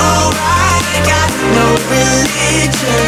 alright. Got no religion.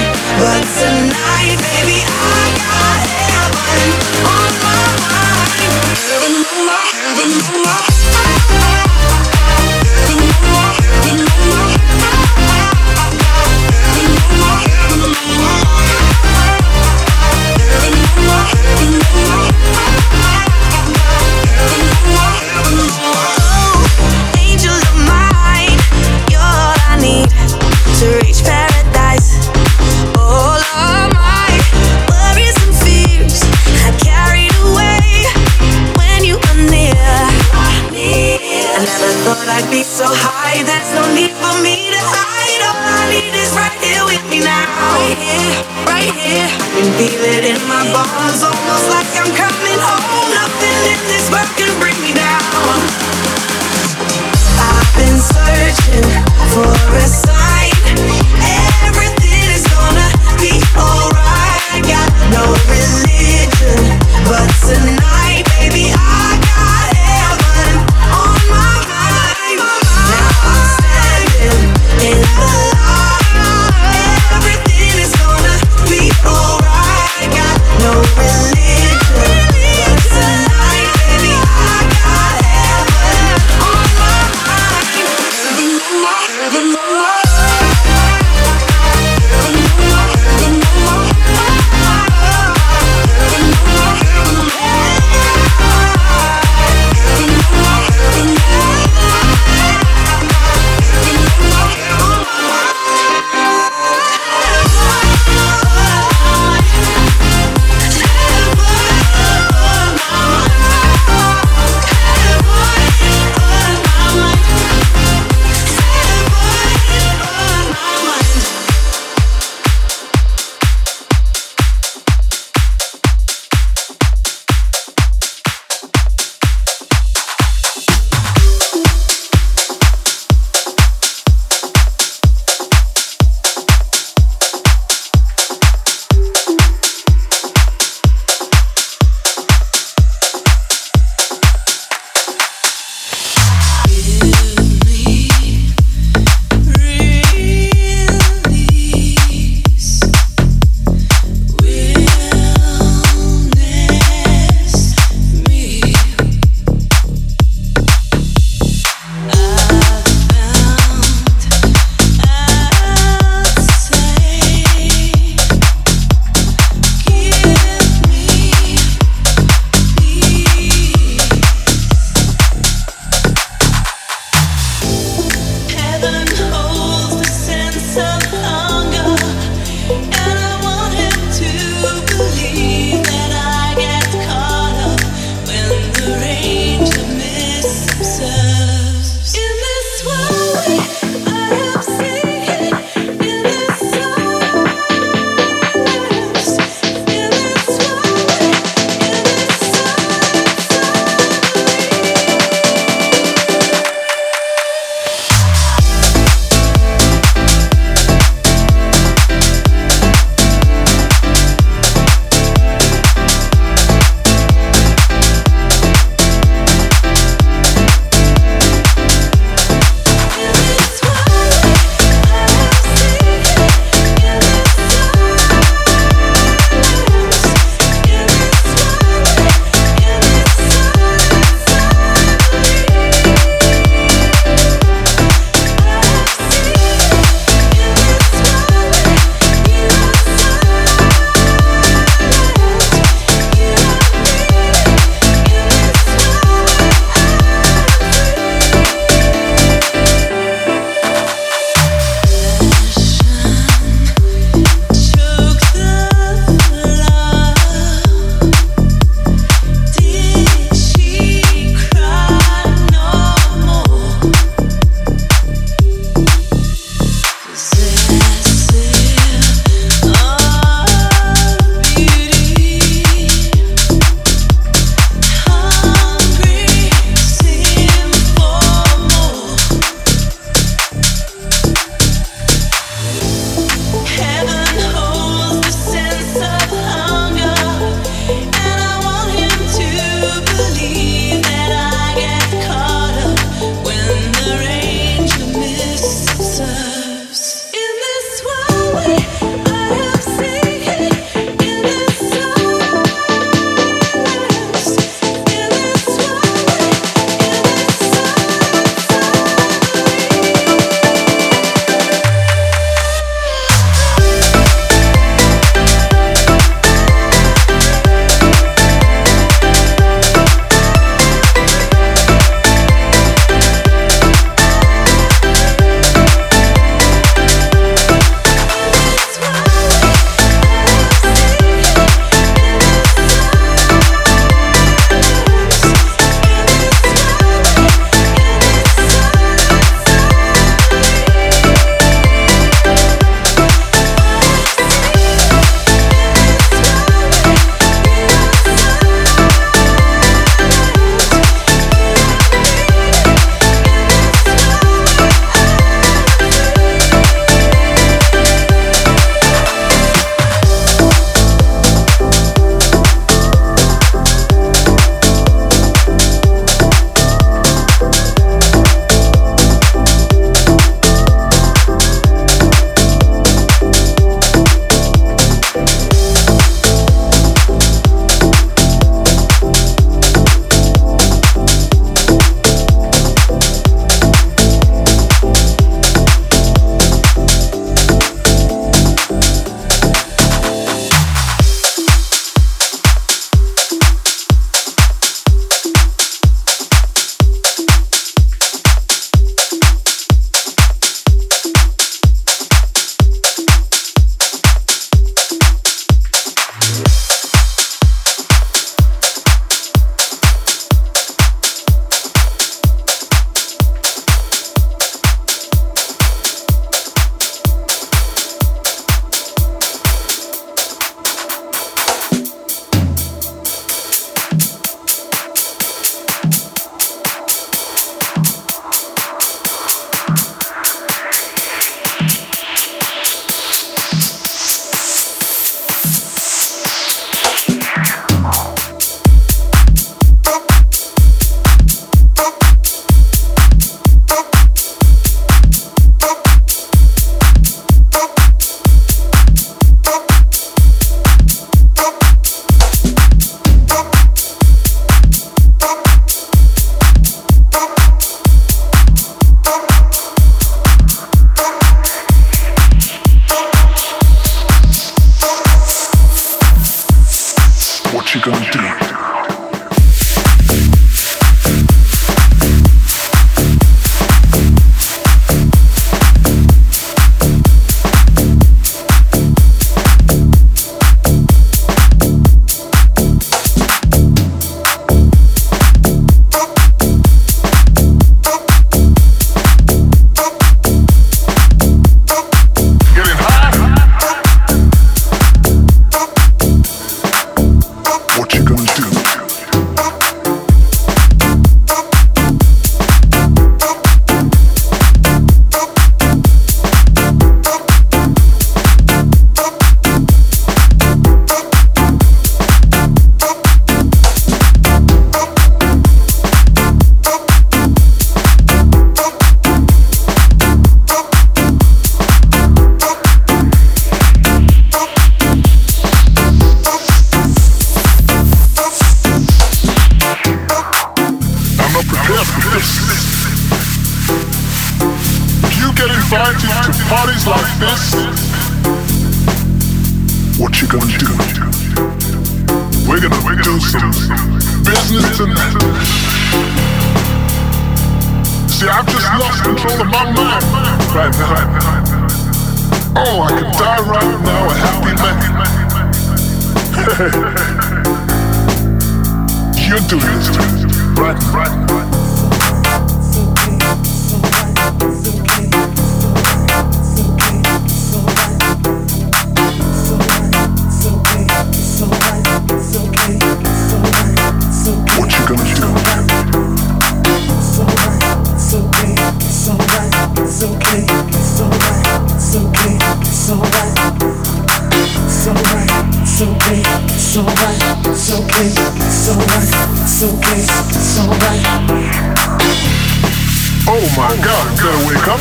better wake up.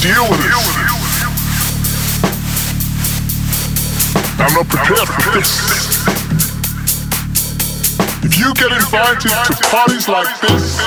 Deal with it. I'm not prepared for this. If you get invited to parties like this,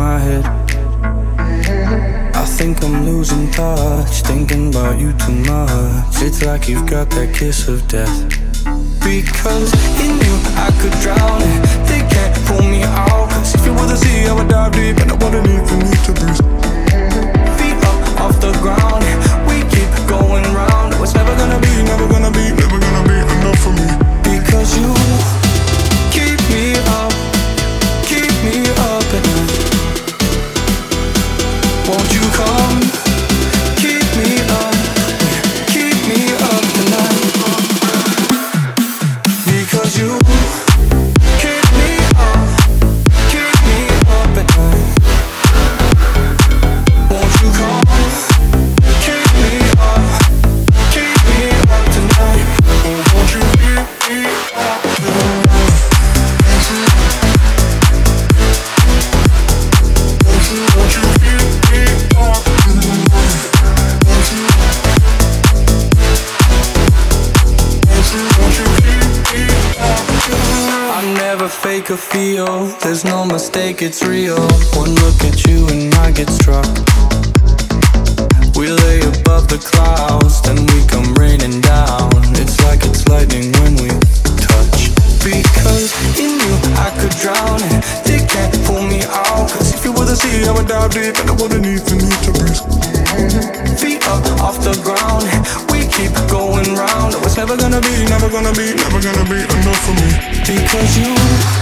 my head. I think I'm losing touch, thinking about you too much. It's like you've got that kiss of death. Because in you I could drown it. They can't pull me out. Cause if you were the sea, I would dive deep, and I wouldn't need for me to breathe. Feet up off the ground, we keep going round. It's never gonna be, never gonna be, never gonna be enough for me. Feel. There's no mistake, it's real. One look at you and I get struck. We lay above the clouds, then we come raining down. It's like it's lightning when we touch. Because in you I could drown and they can't pull me out. Cause if you were the sea, I would dive deep and I wouldn't even need to risk. Feet up off the ground, we keep going round. Oh, it's never gonna be, never gonna be, never gonna be enough for me. Because you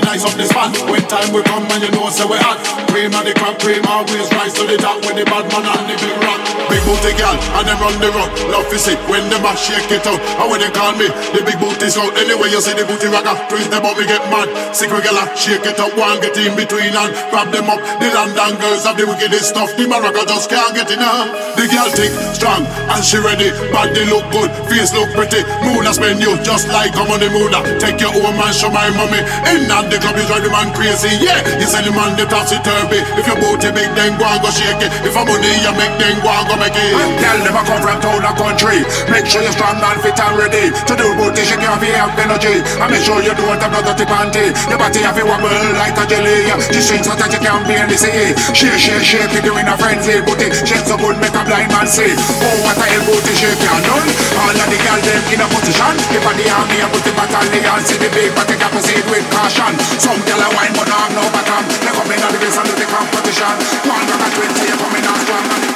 fi nice up the spot. When time we come and you know say we hot. Cream of the crop, cream always rise to the top With the bad man and the big rock. Big booty girl and them run the rock Love to see when them a shake it out. And when they call me the big booty out. Anyway you see the booty rocker Twist them up me get mad. Sick regular shake it up. One get in between and grab them up. The London girls have the wickedest stuff. The Morocco just can't get enough The girl thick, strong and she ready. Body look good, face look pretty. Moon a spend you just like I'm on the moon Take your home and show my mommy. In and the club is drive the man crazy. Yeah, you sell the man the topsy-turvy If your booty big then go and go shake it. If a money you make then go and go make it. Girl never come from town or country. Make sure you're strong and fit and ready. To do booty shake you have have energy. I make sure you don't have no dirty panty. Your body have to wobble like a jelly. She shakes so that you can't barely see Shake, shake, shake it in a frenzy. Booty shake so good make a blind man see. Oh what a hell booty shake you done. All of the girls them in a position. If I the army I put the battalion. See the big but they to proceed with caution Some girl a wine but not have no bottom. They come in on the base and do the competition. One rock and twenty you on strong. and the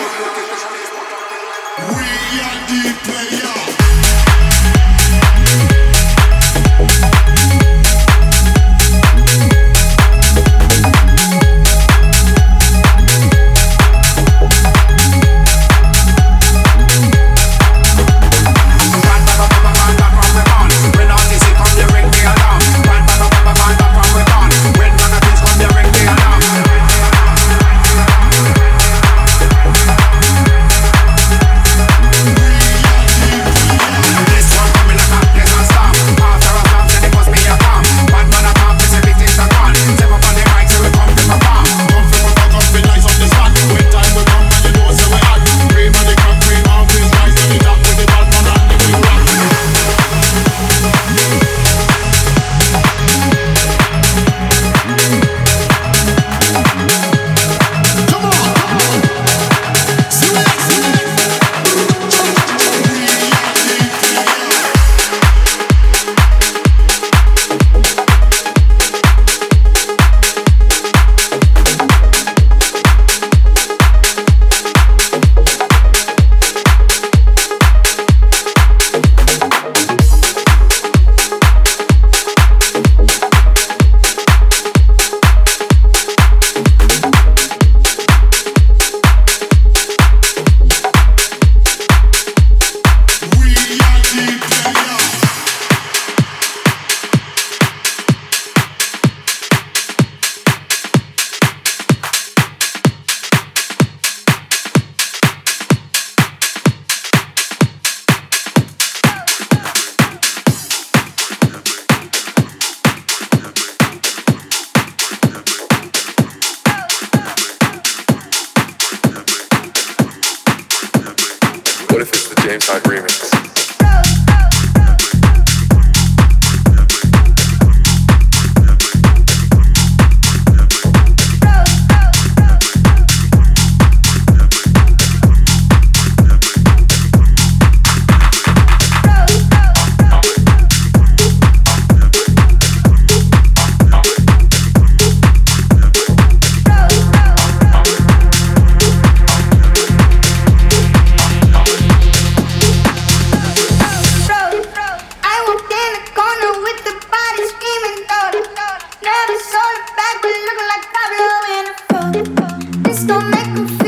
Please don't make me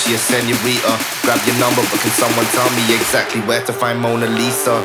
she a senorita. Grab your number, but can someone tell me exactly where to find Mona Lisa?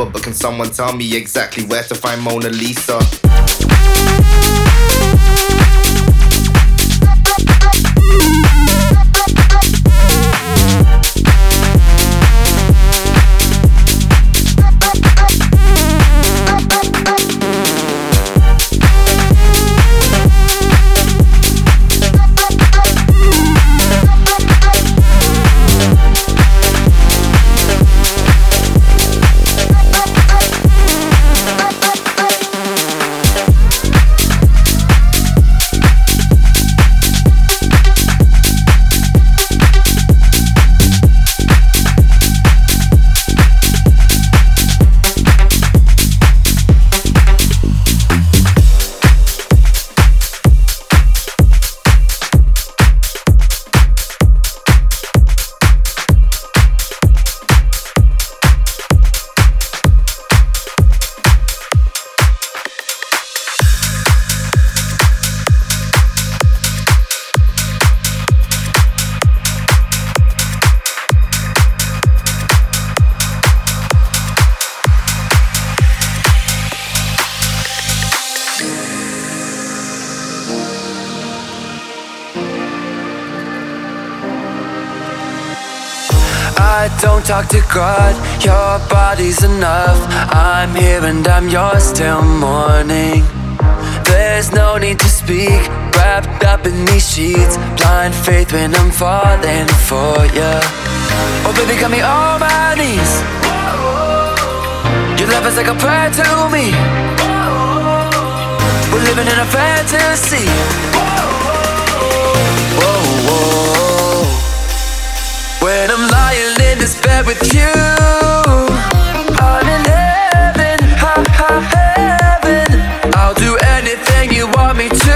Number, but can someone tell me exactly where to find Mona Lisa? Talk to God, your body's enough. I'm here and I'm yours till morning. There's no need to speak, wrapped up in these sheets. Blind faith when I'm falling for you. Oh, baby, got me on my knees. Your love is like a prayer to me. We're living in a fantasy. When I'm with you, I'm in heaven, ha ha heaven. I'll do anything you want me to.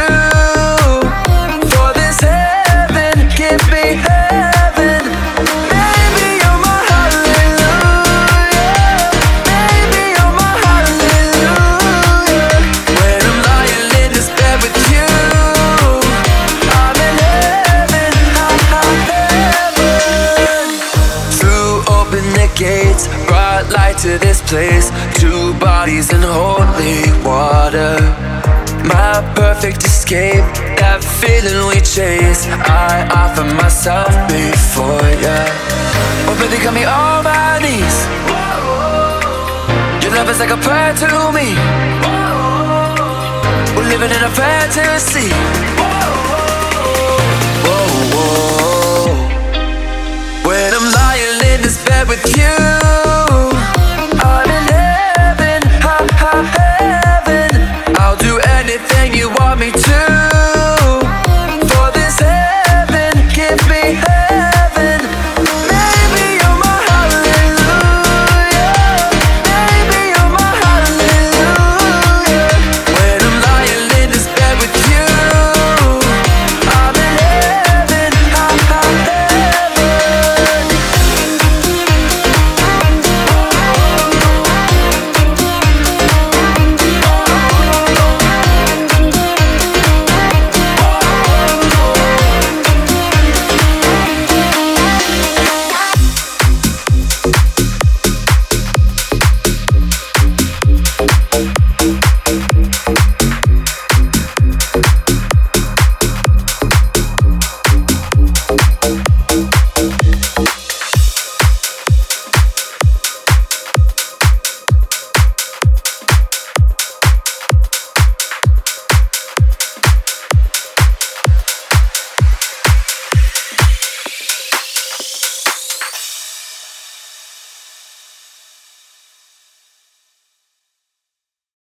to this place. Two bodies in holy water. My perfect escape. That feeling we chase. I offer myself before ya. Oh baby, got me on my knees. Your love is like a prayer to me. We're living in a fantasy. Whoa, whoa. When I'm lying in this bed with you.